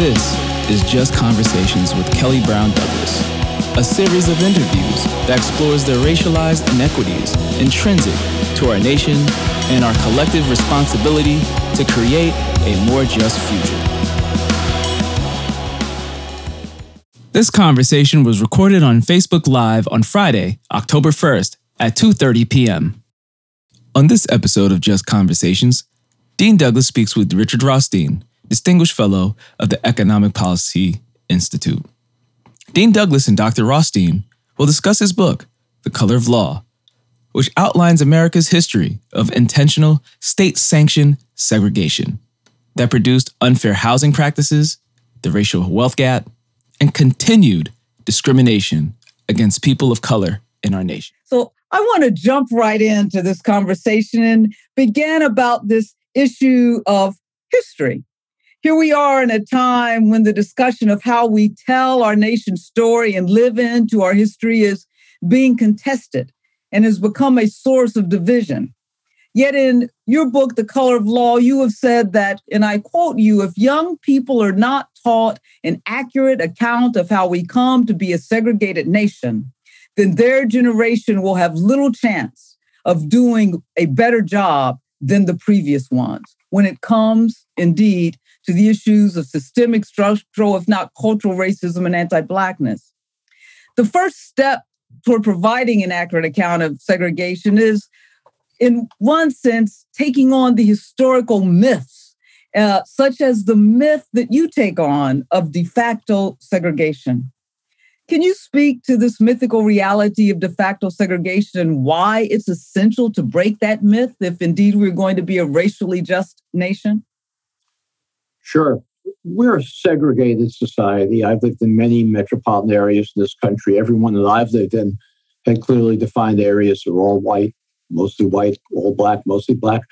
This is Just Conversations with Kelly Brown Douglas, a series of interviews that explores the racialized inequities intrinsic to our nation and our collective responsibility to create a more just future. This conversation was recorded on Facebook Live on Friday, October 1st at 2:30 p.m. On this episode of Just Conversations, Dean Douglas speaks with Richard Rothstein, Distinguished Fellow of the Economic Policy Institute. Dean Douglas and Dr. Rothstein will discuss his book, The Color of Law, which outlines America's history of intentional state sanctioned segregation that produced unfair housing practices, the racial wealth gap, and continued discrimination against people of color in our nation. So I want to jump right into this conversation and begin about this issue of history. Here we are in a time when the discussion of how we tell our nation's story and live into our history is being contested and has become a source of division. Yet in your book, The Color of Law, you have said that, and I quote you, if young people are not taught an accurate account of how we come to be a segregated nation, then their generation will have little chance of doing a better job than the previous ones when it comes, indeed, to the issues of systemic structural, if not cultural racism and anti Blackness. The first step toward providing an accurate account of segregation is, in one sense, taking on the historical myths, uh, such as the myth that you take on of de facto segregation. Can you speak to this mythical reality of de facto segregation and why it's essential to break that myth if indeed we're going to be a racially just nation? Sure. We're a segregated society. I've lived in many metropolitan areas in this country. Everyone that I've lived in had clearly defined areas that are all white, mostly white, all black, mostly black.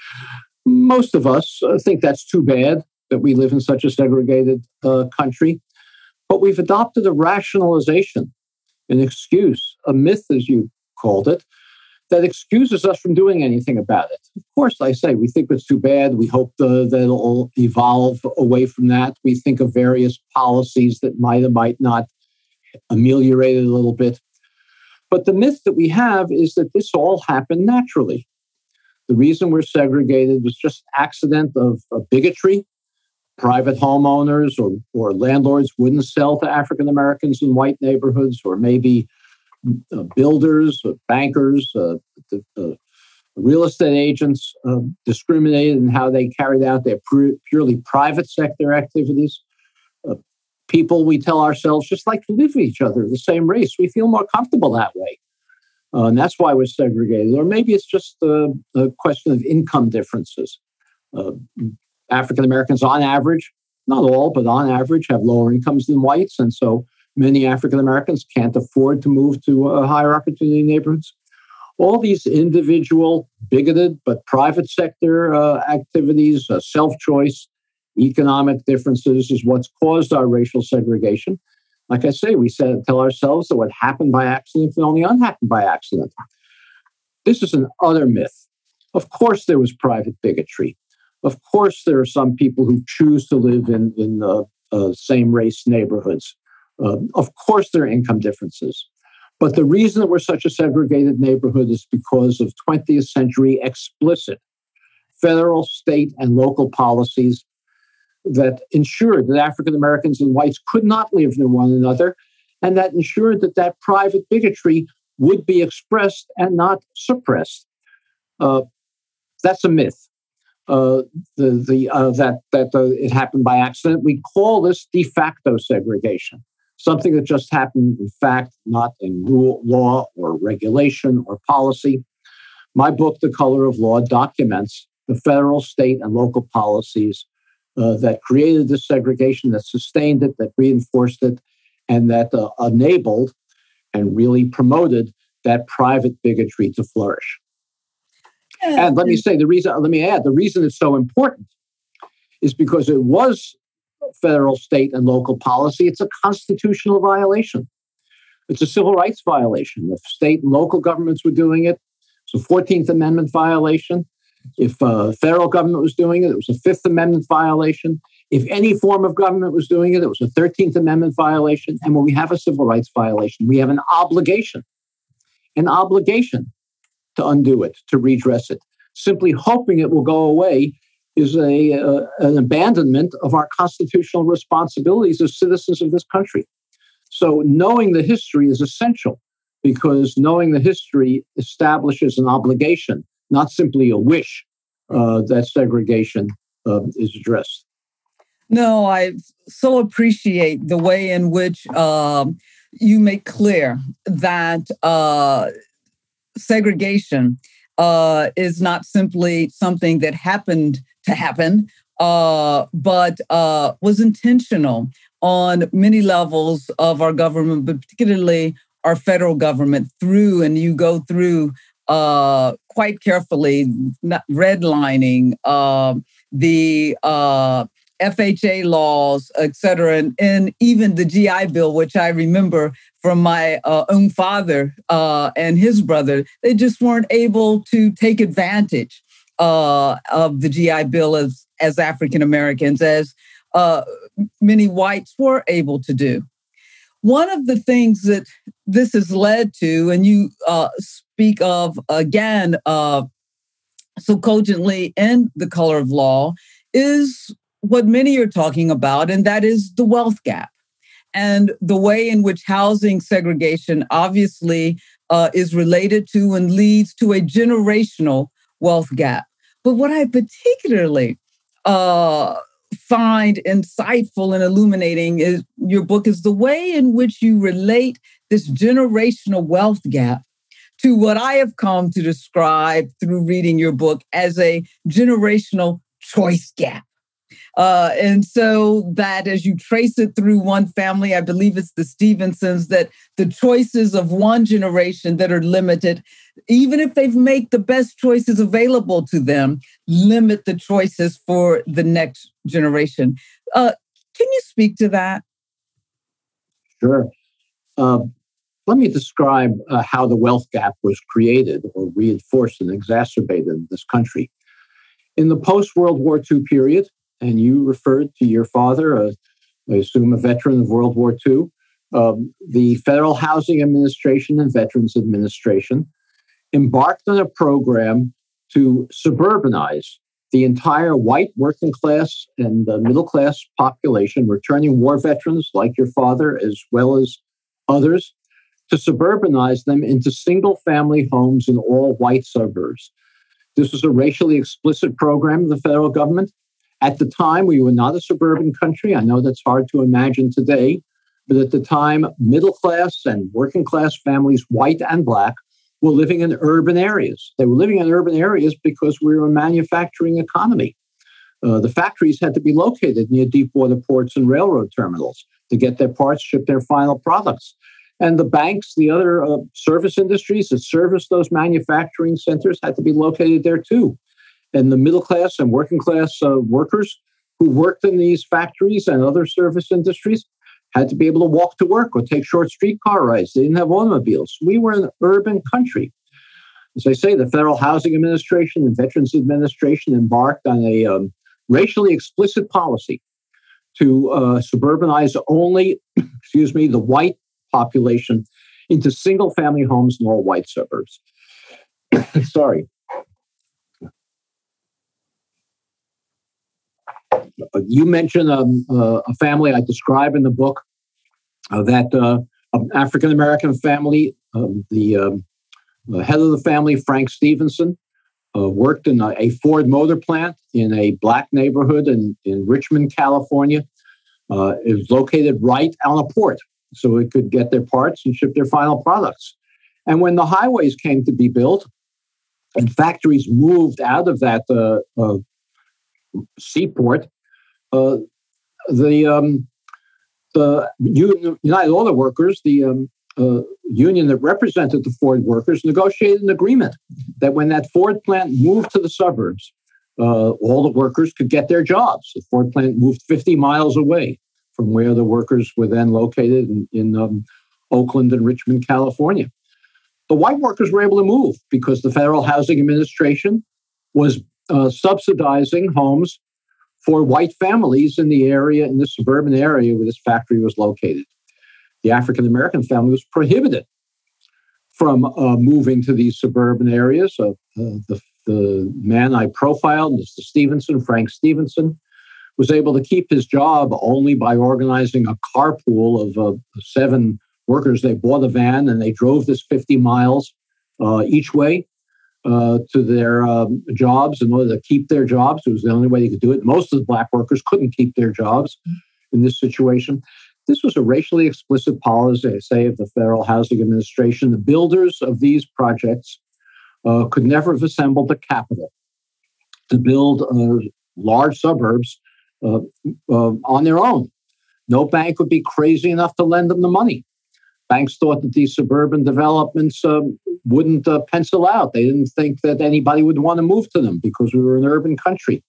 Most of us uh, think that's too bad that we live in such a segregated uh, country. But we've adopted a rationalization, an excuse, a myth, as you called it, that excuses us from doing anything about it. Of course, I say we think it's too bad. We hope the, that it'll evolve away from that. We think of various policies that might or might not ameliorate it a little bit. But the myth that we have is that this all happened naturally. The reason we're segregated was just accident of, of bigotry. Private homeowners or, or landlords wouldn't sell to African Americans in white neighborhoods, or maybe uh, builders, uh, bankers, uh, real estate agents um, discriminated in how they carried out their purely private sector activities. Uh, people, we tell ourselves, just like to live with each other, the same race. We feel more comfortable that way. Uh, and that's why we're segregated. Or maybe it's just a, question of income differences. Uh, African Americans, on average, not all, but on average, have lower incomes than whites. And so Many African Americans can't afford to move to uh, higher opportunity neighborhoods. All these individual, bigoted, but private sector uh, activities, uh, self choice, economic differences is what's caused our racial segregation. Like I say, we said, tell ourselves that what happened by accident can only unhappen by accident. This is an utter myth. Of course, there was private bigotry. Of course, there are some people who choose to live in, in uh, uh, same race neighborhoods. Uh, of course, there are income differences. But the reason that we're such a segregated neighborhood is because of 20th century explicit federal, state, and local policies that ensured that African Americans and whites could not live near one another, and that ensured that that private bigotry would be expressed and not suppressed. Uh, that's a myth. Uh, the the uh, that that uh, it happened by accident. We call this de facto segregation something that just happened in fact, not in rule, law or regulation or policy. My book, The Color of Law, documents the federal, state, and local policies uh, that created this segregation, that sustained it, that reinforced it, and that uh, enabled and really promoted that private bigotry to flourish. And let me say the reason, let me add, the reason it's so important is because it was federal, state, and local policy, it's a constitutional violation. It's a civil rights violation. If state and local governments were doing it, it's a 14th Amendment violation. If uh, federal government was doing it, it was a Fifth Amendment violation. If any form of government was doing it, it was a 13th Amendment violation. And when we have a civil rights violation, we have an obligation, an obligation to undo it, to redress it. Simply hoping it will go away is a, uh, an abandonment of our constitutional responsibilities as citizens of this country. So, knowing the history is essential because knowing the history establishes an obligation, not simply a wish uh, that segregation uh, is addressed. No, I so appreciate the way in which um, you make clear that uh, segregation uh, is not simply something that happened to happen, uh, but uh, was intentional on many levels of our government, but particularly our federal government through, and you go through uh, quite carefully, redlining uh, the uh, FHA laws, et cetera, and, and, even the GI Bill, which I remember from my uh, own father uh, and his brother. They just weren't able to take advantage uh, of the GI Bill as, as African Americans, as uh, many whites were able to do. One of the things that this has led to, and you uh, speak of again uh, so cogently in The Color of Law, is what many are talking about, and that is the wealth gap. And the way in which housing segregation obviously uh, is related to and leads to a generational wealth gap. But what I particularly uh, find insightful and illuminating is your book is the way in which you relate this generational wealth gap to what I have come to describe through reading your book as a generational choice gap. Uh, and so that as you trace it through one family, I believe it's the Stevensons, that the choices of one generation that are limited, even if they've made the best choices available to them, limit the choices for the next generation. Uh, can you speak to that? Sure. Uh, let me describe uh, how the wealth gap was created or reinforced and exacerbated in this country. In the post World War II period, and you referred to your father, a, I assume a veteran of World War II. Um, the Federal Housing Administration and Veterans Administration embarked on a program to suburbanize the entire white working class and middle class population, returning war veterans like your father, as well as others, to suburbanize them into single family homes in all white suburbs. This was a racially explicit program of the federal government at the time, we were not a suburban country. I know that's hard to imagine today, but at the time, middle class and working class families, white and black, were living in urban areas. They were living in urban areas because we were a manufacturing economy. Uh, the factories had to be located near deep water ports and railroad terminals to get their parts, ship their final products. And the banks, the other uh, service industries that service those manufacturing centers had to be located there too and the middle class and working class uh, workers who worked in these factories and other service industries had to be able to walk to work or take short streetcar rides. They didn't have automobiles. We were an urban country. As I say, the Federal Housing Administration and Veterans Administration embarked on a um, racially explicit policy to uh, suburbanize only, excuse me, the white population into single family homes in all white suburbs. Sorry. You mentioned um, uh, a family I describe in the book uh, that uh, African American family, um, the, um, the, head of the family, Frank Stevenson, uh, worked in a, a, Ford motor plant in a black neighborhood in, in Richmond, California. Uh, it was located right on a port, so it could get their parts and ship their final products. And when the highways came to be built, and factories moved out of that seaport, uh, the um, the United Auto Workers, the um, uh, union that represented the Ford workers, negotiated an agreement that when that Ford plant moved to the suburbs, uh, all the workers could get their jobs. The Ford plant moved 50 miles away from where the workers were then located in, in um, Oakland and Richmond, California. The white workers were able to move because the Federal Housing Administration was uh, subsidizing homes for white families in the area, in the suburban area where this factory was located. The African American family was prohibited from uh, moving to these suburban areas. Uh, the, the man I profiled, Mr. Stevenson, Frank Stevenson, was able to keep his job only by organizing a carpool of uh, seven workers. They bought a van and they drove this 50 miles uh, each way uh, to their um, jobs in order to keep their jobs. It was the only way they could do it. Most of the black workers couldn't keep their jobs in this situation. This was a racially explicit policy, I say, of the Federal Housing Administration. The builders of these projects uh, could never have assembled the capital to build uh, large suburbs uh, uh, on their own. No bank would be crazy enough to lend them the money. Banks thought that these suburban developments um, wouldn't uh, pencil out. They didn't think that anybody would want to move to them because we were an urban country.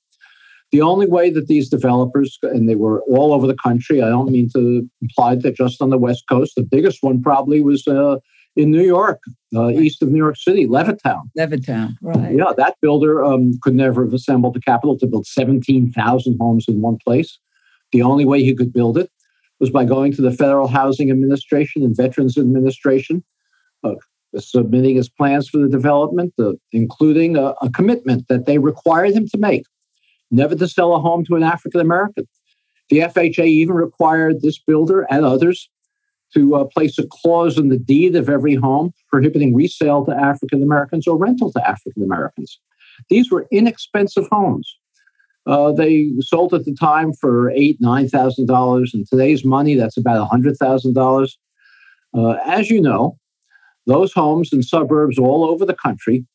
The only way that these developers, and they were all over the country, I don't mean to imply that just on the West Coast, the biggest one probably was uh, in New York, uh, east of New York City, Levittown. Levittown, right. Yeah, that builder um, could never have assembled the capital to build 17,000 homes in one place. The only way he could build it was by going to the Federal Housing Administration and Veterans Administration, uh, submitting his plans for the development, uh, including a, a commitment that they required him to make never to sell a home to an African American. The FHA even required this builder and others to uh, place a clause in the deed of every home prohibiting resale to African Americans or rental to African Americans. These were inexpensive homes. Uh, they sold at the time for eight, nine thousand dollars. In today's money, that's about a hundred thousand uh, dollars. As you know, those homes in suburbs all over the country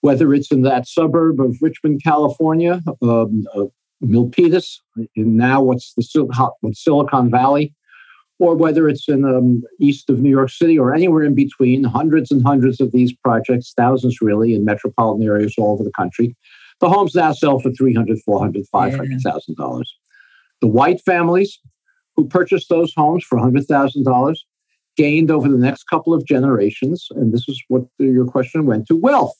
whether it's in that suburb of Richmond, California, um, uh, Milpitas, in now what's the what's Silicon Valley, or whether it's in um, east of New York City or anywhere in between, hundreds and hundreds of these projects, thousands really, in metropolitan areas all over the country. The homes now sell for 300, 400, 500,000 dollars. The white families who purchased those homes for $100,000 gained over the next couple of generations, and this is what your question went to wealth.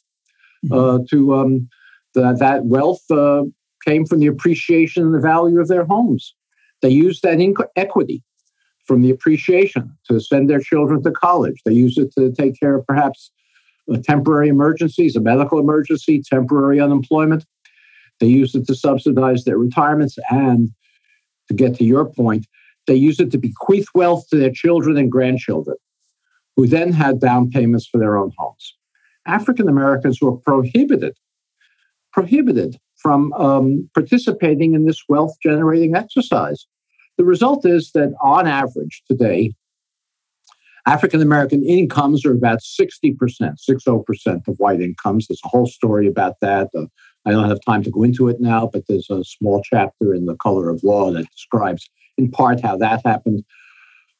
Uh, mm-hmm. to um, the, that wealth uh, came from the appreciation and the value of their homes. They used that inc- equity from the appreciation to send their children to college. They used it to take care of perhaps uh, temporary emergencies, a medical emergency, temporary unemployment. They use it to subsidize their retirements. And to get to your point, they use it to bequeath wealth to their children and grandchildren, who then had down payments for their own homes. African Americans were prohibited, prohibited from um, participating in this wealth generating exercise. The result is that on average today, African American incomes are about 60%, 60% of white incomes. There's a whole story about that. Uh, I don't have time to go into it now, but there's a small chapter in The Color of Law that describes in part how that happened.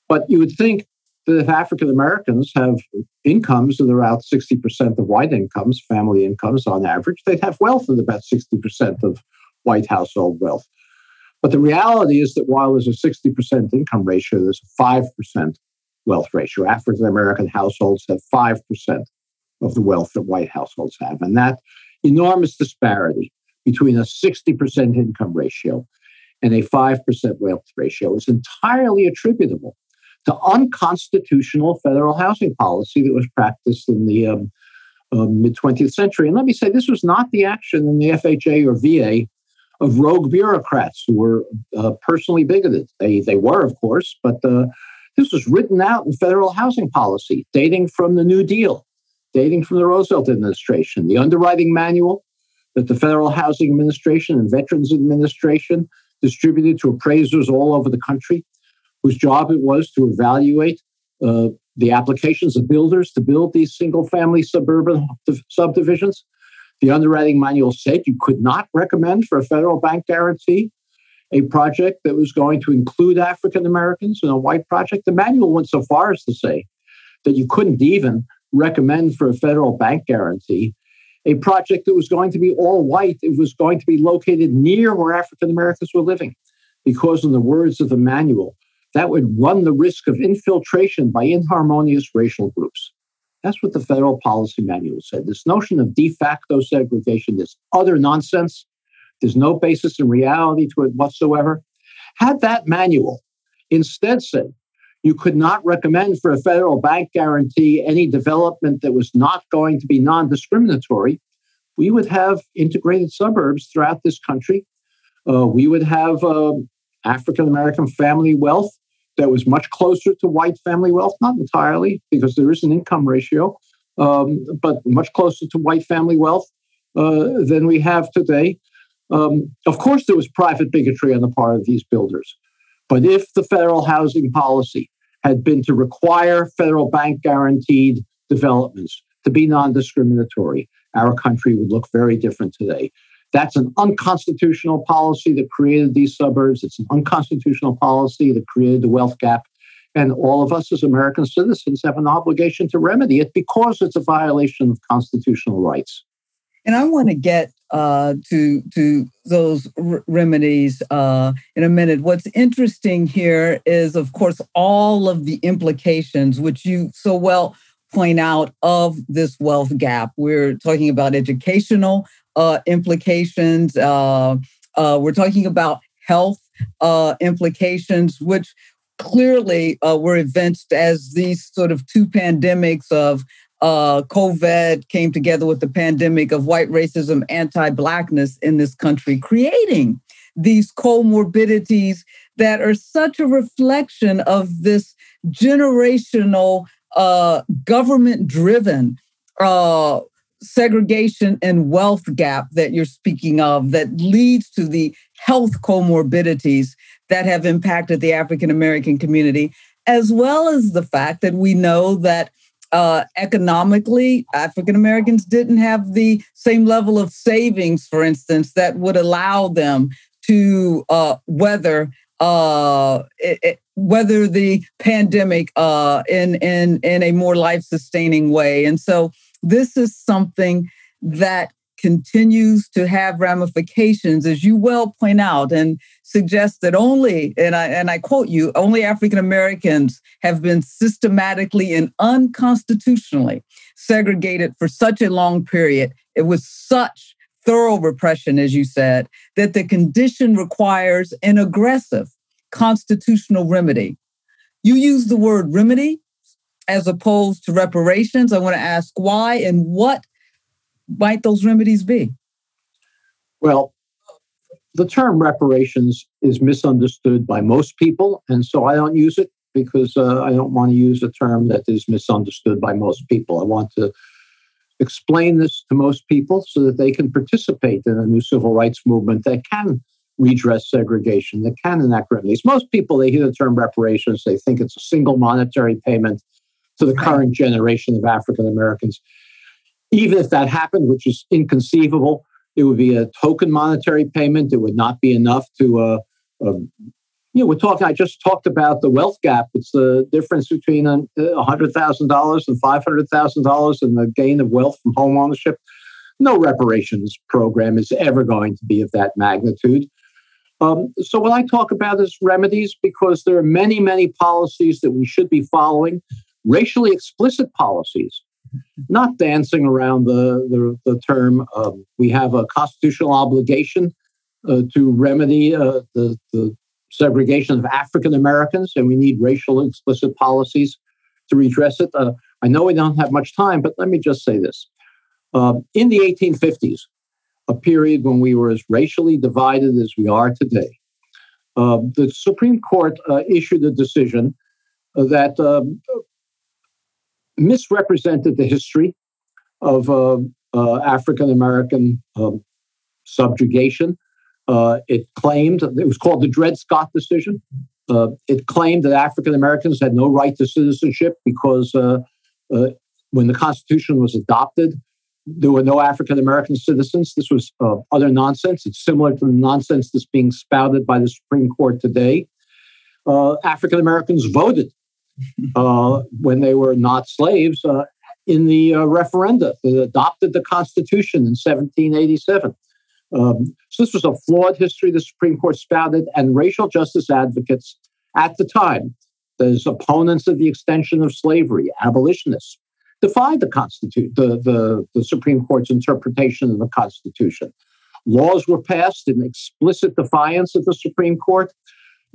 But you would think that if African Americans have incomes that are about 60% of white incomes, family incomes on average, they'd have wealth of about 60% of white household wealth. But the reality is that while there's a 60% income ratio, there's a 5% wealth ratio. African American households have 5% of the wealth that white households have. And that enormous disparity between a 60% income ratio and a 5% wealth ratio is entirely attributable to unconstitutional federal housing policy that was practiced in the um, uh, mid 20th century. And let me say, this was not the action in the FHA or VA of rogue bureaucrats who were uh, personally bigoted. They, they were, of course, but uh, this was written out in federal housing policy dating from the New Deal, dating from the Roosevelt administration. The underwriting manual that the Federal Housing Administration and Veterans Administration distributed to appraisers all over the country whose job it was to evaluate uh, the applications of builders to build these single family suburban subdivisions. The underwriting manual said you could not recommend for a federal bank guarantee a project that was going to include African Americans in a white project. The manual went so far as to say that you couldn't even recommend for a federal bank guarantee a project that was going to be all white. It was going to be located near where African Americans were living. Because, in the words of the manual, that would run the risk of infiltration by inharmonious racial groups. That's what the federal policy manual said. This notion of de facto segregation, this utter nonsense, There's no basis in reality to it whatsoever. Had that manual instead said you could not recommend for a federal bank guarantee any development that was not going to be non discriminatory, we would have integrated suburbs throughout this country. Uh, we would have uh, African American family wealth that was much closer to white family wealth, not entirely, because there is an income ratio, um, but much closer to white family wealth uh, than we have today. Um, of course, there was private bigotry on the part of these builders. But if the federal housing policy had been to require federal bank guaranteed developments to be non discriminatory, our country would look very different today. That's an unconstitutional policy that created these suburbs. It's an unconstitutional policy that created the wealth gap. And all of us as American citizens have an obligation to remedy it because it's a violation of constitutional rights. And I want to get uh, to to those r- remedies uh, in a minute. What's interesting here is, of course, all of the implications, which you so well point out, of this wealth gap. We're talking about educational uh, implications. Uh, uh, we're talking about health implications, which clearly were evinced as these sort of two pandemics of uh, COVID came together with the pandemic of white racism, anti Blackness in this country, creating these comorbidities that are such a reflection of this generational, uh, government driven uh, segregation and wealth gap that you're speaking of that leads to the health comorbidities that have impacted the African American community, as well as the fact that we know that uh, economically, African Americans didn't have the same level of savings, for instance, that would allow them to uh, weather uh, it, it, weather the pandemic uh, in in in a more life sustaining way. And so, this is something that continues to have ramifications, as you well point out, and suggest that only, and I, and I quote you, only African Americans have been systematically and unconstitutionally segregated for such a long period. It was such thorough repression, as you said, that the condition requires an aggressive constitutional remedy. You use the word remedy as opposed to reparations. I want to ask why and what might those remedies be? Well, the term reparations is misunderstood by most people, and so I don't use it because uh, I don't want to use a term that is misunderstood by most people. I want to explain this to most people so that they can participate in a new civil rights movement that can redress segregation, that can enact remedies. Most people, they hear the term reparations, they think it's a single monetary payment to the current generation of African Americans. Even if that happened, which is inconceivable, it would be a token monetary payment. It would not be enough to, uh, uh, you know, we're talking, I just talked about the wealth gap. It's the difference between a $100,000 and $500,000 and the gain of wealth from home ownership. No reparations program is ever going to be of that magnitude. Um, so, what I talk about is remedies because there are many, many policies that we should be following, racially explicit policies not dancing around the, the, the term. Um, we have a constitutional obligation uh, to remedy uh, the, the segregation of African Americans, and we need racial explicit policies to redress it. Uh, I know we don't have much time, but let me just say this. Um, in the 1850s, a period when we were as racially divided as we are today, um, the Supreme Court uh, issued a decision that um, misrepresented the history of uh, uh, African American um, subjugation. Uh, it claimed, it was called the Dred Scott decision. Uh, it claimed that African Americans had no right to citizenship because uh, uh, when the Constitution was adopted, there were no African American citizens. This was other nonsense. It's similar to the nonsense that's being spouted by the Supreme Court today. African Americans voted uh, when they were not slaves uh, in the uh, referenda that adopted the Constitution in 1787. Um, so this was a flawed history the Supreme Court spouted, and racial justice advocates at the time, those opponents of the extension of slavery, abolitionists, defied the Constitution, the, the, the Supreme Court's interpretation of the Constitution. Laws were passed in explicit defiance of the Supreme Court.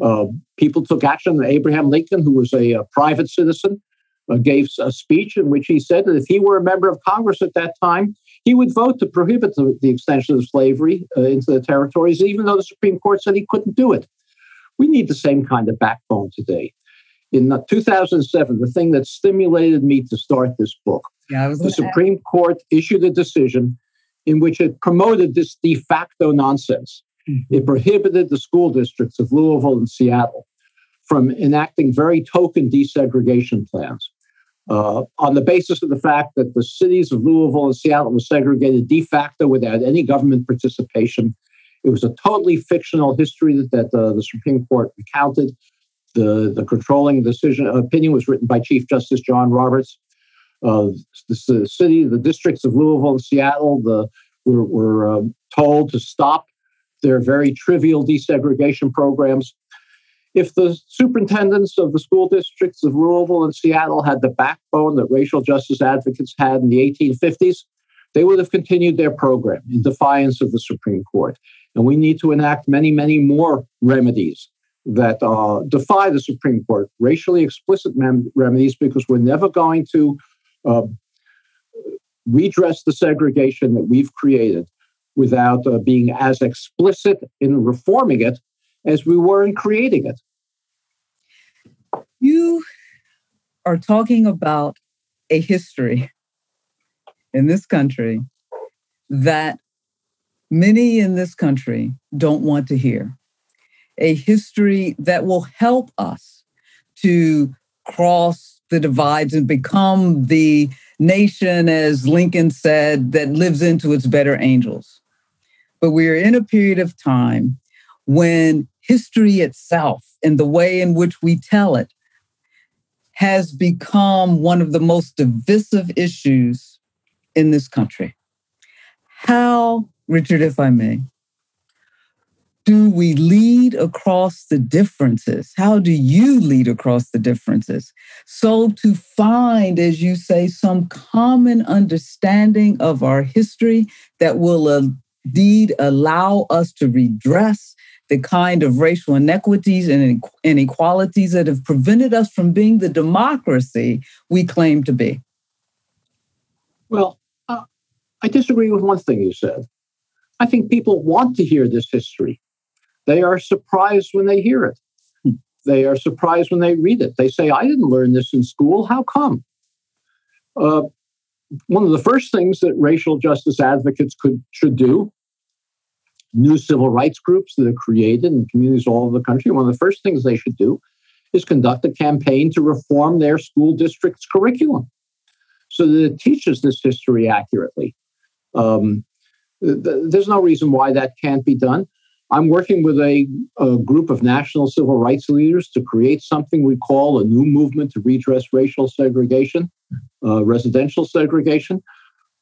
Uh, people took action. Abraham Lincoln, who was a, a private citizen, uh, gave a speech in which he said that if he were a member of Congress at that time, he would vote to prohibit the, the extension of slavery uh, into the territories, even though the Supreme Court said he couldn't do it. We need the same kind of backbone today. In 2007, the thing that stimulated me to start this book, yeah, the Supreme ask. Court issued a decision in which it promoted this de facto nonsense. It prohibited the school districts of Louisville and Seattle from enacting very token desegregation plans uh, on the basis of the fact that the cities of Louisville and Seattle were segregated de facto without any government participation. It was a totally fictional history that, that uh, the Supreme Court recounted. The, the controlling decision opinion was written by Chief Justice John Roberts. Uh, the, the, city, the districts of Louisville and Seattle the, were, were um, told to stop their very trivial desegregation programs if the superintendents of the school districts of Louisville and Seattle had the backbone that racial justice advocates had in the 1850s, they would have continued their program in defiance of the Supreme Court. And we need to enact many, many more remedies that uh, defy the Supreme Court, racially explicit mem- remedies, because we're never going to uh, redress the segregation that we've created without uh, being as explicit in reforming it as we were in creating it. You are talking about a history in this country that many in this country don't want to hear. A history that will help us to cross the divides and become the nation, as Lincoln said, that lives into its better angels. But we are in a period of time when history itself and the way in which we tell it has become one of the most divisive issues in this country. How, Richard, if I may, do we lead across the differences? How do you lead across the differences? So, to find, as you say, some common understanding of our history that will indeed allow us to redress the kind of racial inequities and inequalities that have prevented us from being the democracy we claim to be? Well, uh, I disagree with one thing you said. I think people want to hear this history. They are surprised when they hear it. Hmm. They are surprised when they read it. They say, I didn't learn this in school. How come? Uh, one of the first things that racial justice advocates could should do new civil rights groups that are created in communities all over the country. One of the first things they should do is conduct a campaign to reform their school district's curriculum so that it teaches this history accurately. Um, th- there's no reason why that can't be done. I'm working with a, a, group of national civil rights leaders to create something we call a new movement to redress racial segregation, uh, residential segregation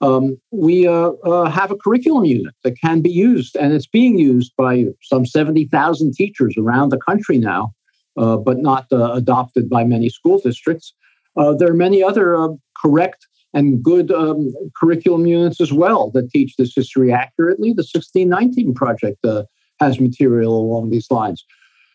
um, we uh, uh, have a curriculum unit that can be used, and it's being used by some 70,000 teachers around the country now, uh, but not uh, adopted by many school districts. Uh, there are many other uh, correct and good um, curriculum units as well that teach this history accurately. The 1619 Project has material along these lines.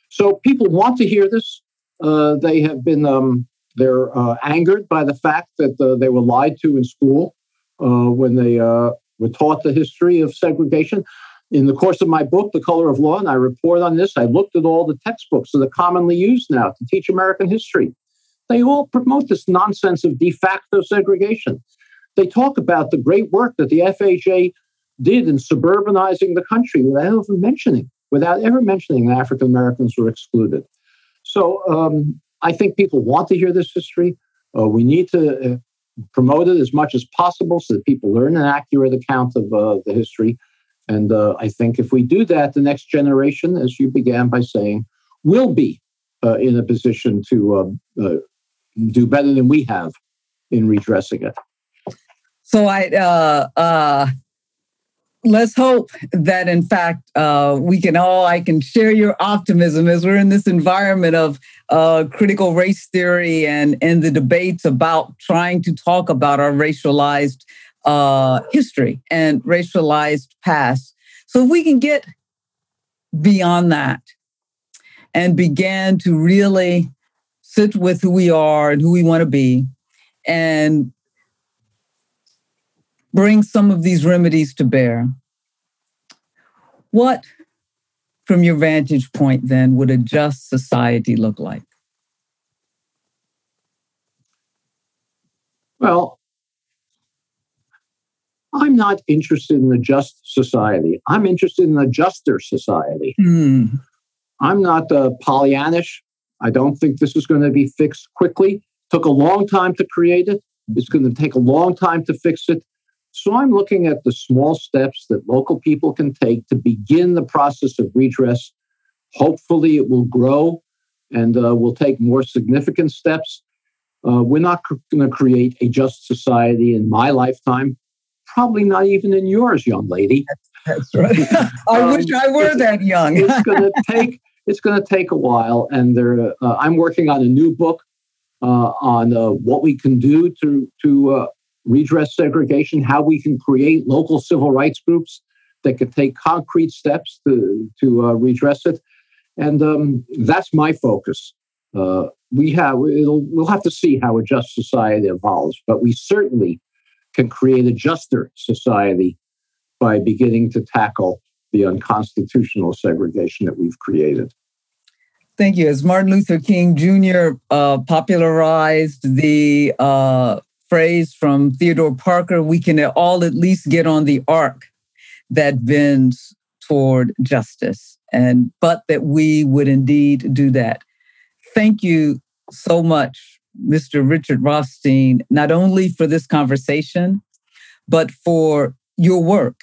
So people want to hear this. they have been um, they're angered by the fact that they were lied to in school uh, when they uh, were taught the history of segregation. In the course of my book, The Color of Law, and I report on this, I looked at all the textbooks that are commonly used now to teach American history. They all promote this nonsense of de facto segregation. They talk about the great work that the FHA did in suburbanizing the country without ever mentioning, without ever mentioning that African Americans were excluded. So um, I think people want to hear this history. Uh, we need to uh, promote it as much as possible so that people learn an accurate account of uh, the history. And uh, I think if we do that, the next generation, as you began by saying, will be uh, in a position to um, uh, do better than we have in redressing it. So I uh, uh, let's hope that in fact uh, we can all i can share your optimism as we're in this environment of uh, critical race theory and and the debates about trying to talk about our racialized uh, history and racialized past. So if we can get beyond that and begin to really sit with who we are and who we want to be and bring some of these remedies to bear. What, from your vantage point, then, would a just society look like? Well, I'm not interested in a just society. I'm interested in a juster society. Mm. I'm not uh, Pollyannish. I don't think this is going to be fixed quickly. Took a long time to create it. It's going to take a long time to fix it. So I'm looking at the small steps that local people can take to begin the process of redress. Hopefully, it will grow and uh, will take more significant steps. Uh, we're not cr- going to create a just society in my lifetime, probably not even in yours, young lady. That's, right. I um, wish I were that young. it's going to take it's going to take a while, and there. Uh, I'm working on a new book uh, on uh, what we can do to to uh, redress segregation, how we can create local civil rights groups that could take concrete steps to to uh, redress it, and um, that's my focus. Uh, we have we'll have to see how a just society evolves, but we certainly can create a juster society by beginning to tackle the unconstitutional segregation that we've created. Thank you. As Martin Luther King Jr. Uh, popularized the uh, phrase from Theodore Parker, we can all at least get on the arc that bends toward justice, and but that we would indeed do that. Thank you so much, Mr. Richard Rothstein, not only for this conversation, but for your work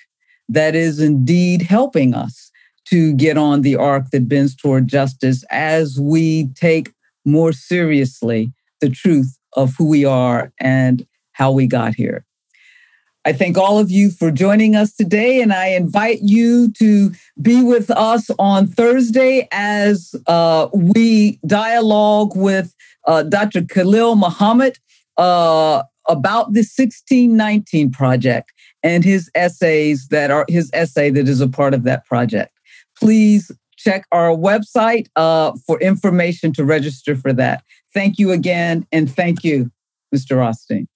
that is indeed helping us to get on the arc that bends toward justice as we take more seriously the truth of who we are and how we got here. I thank all of you for joining us today, and I invite you to be with us on Thursday as uh, we dialogue with uh, Dr. Khalil Muhammad uh, about the 1619 Project and his essays that are his essay that is a part of that project please check our website uh, for information to register for that. Thank you again, and thank you, Mr. Rothstein.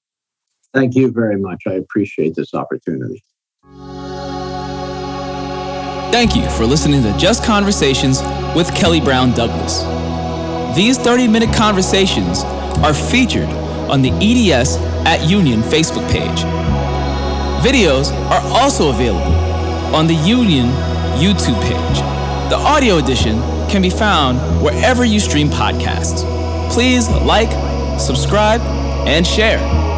Thank you very much. I appreciate this opportunity. Thank you for listening to Just Conversations with Kelly Brown Douglas. These 30 minute conversations are featured on the EDS at Union Facebook page. Videos are also available on the Union YouTube page. The audio edition can be found wherever you stream podcasts. Please like, subscribe, and share.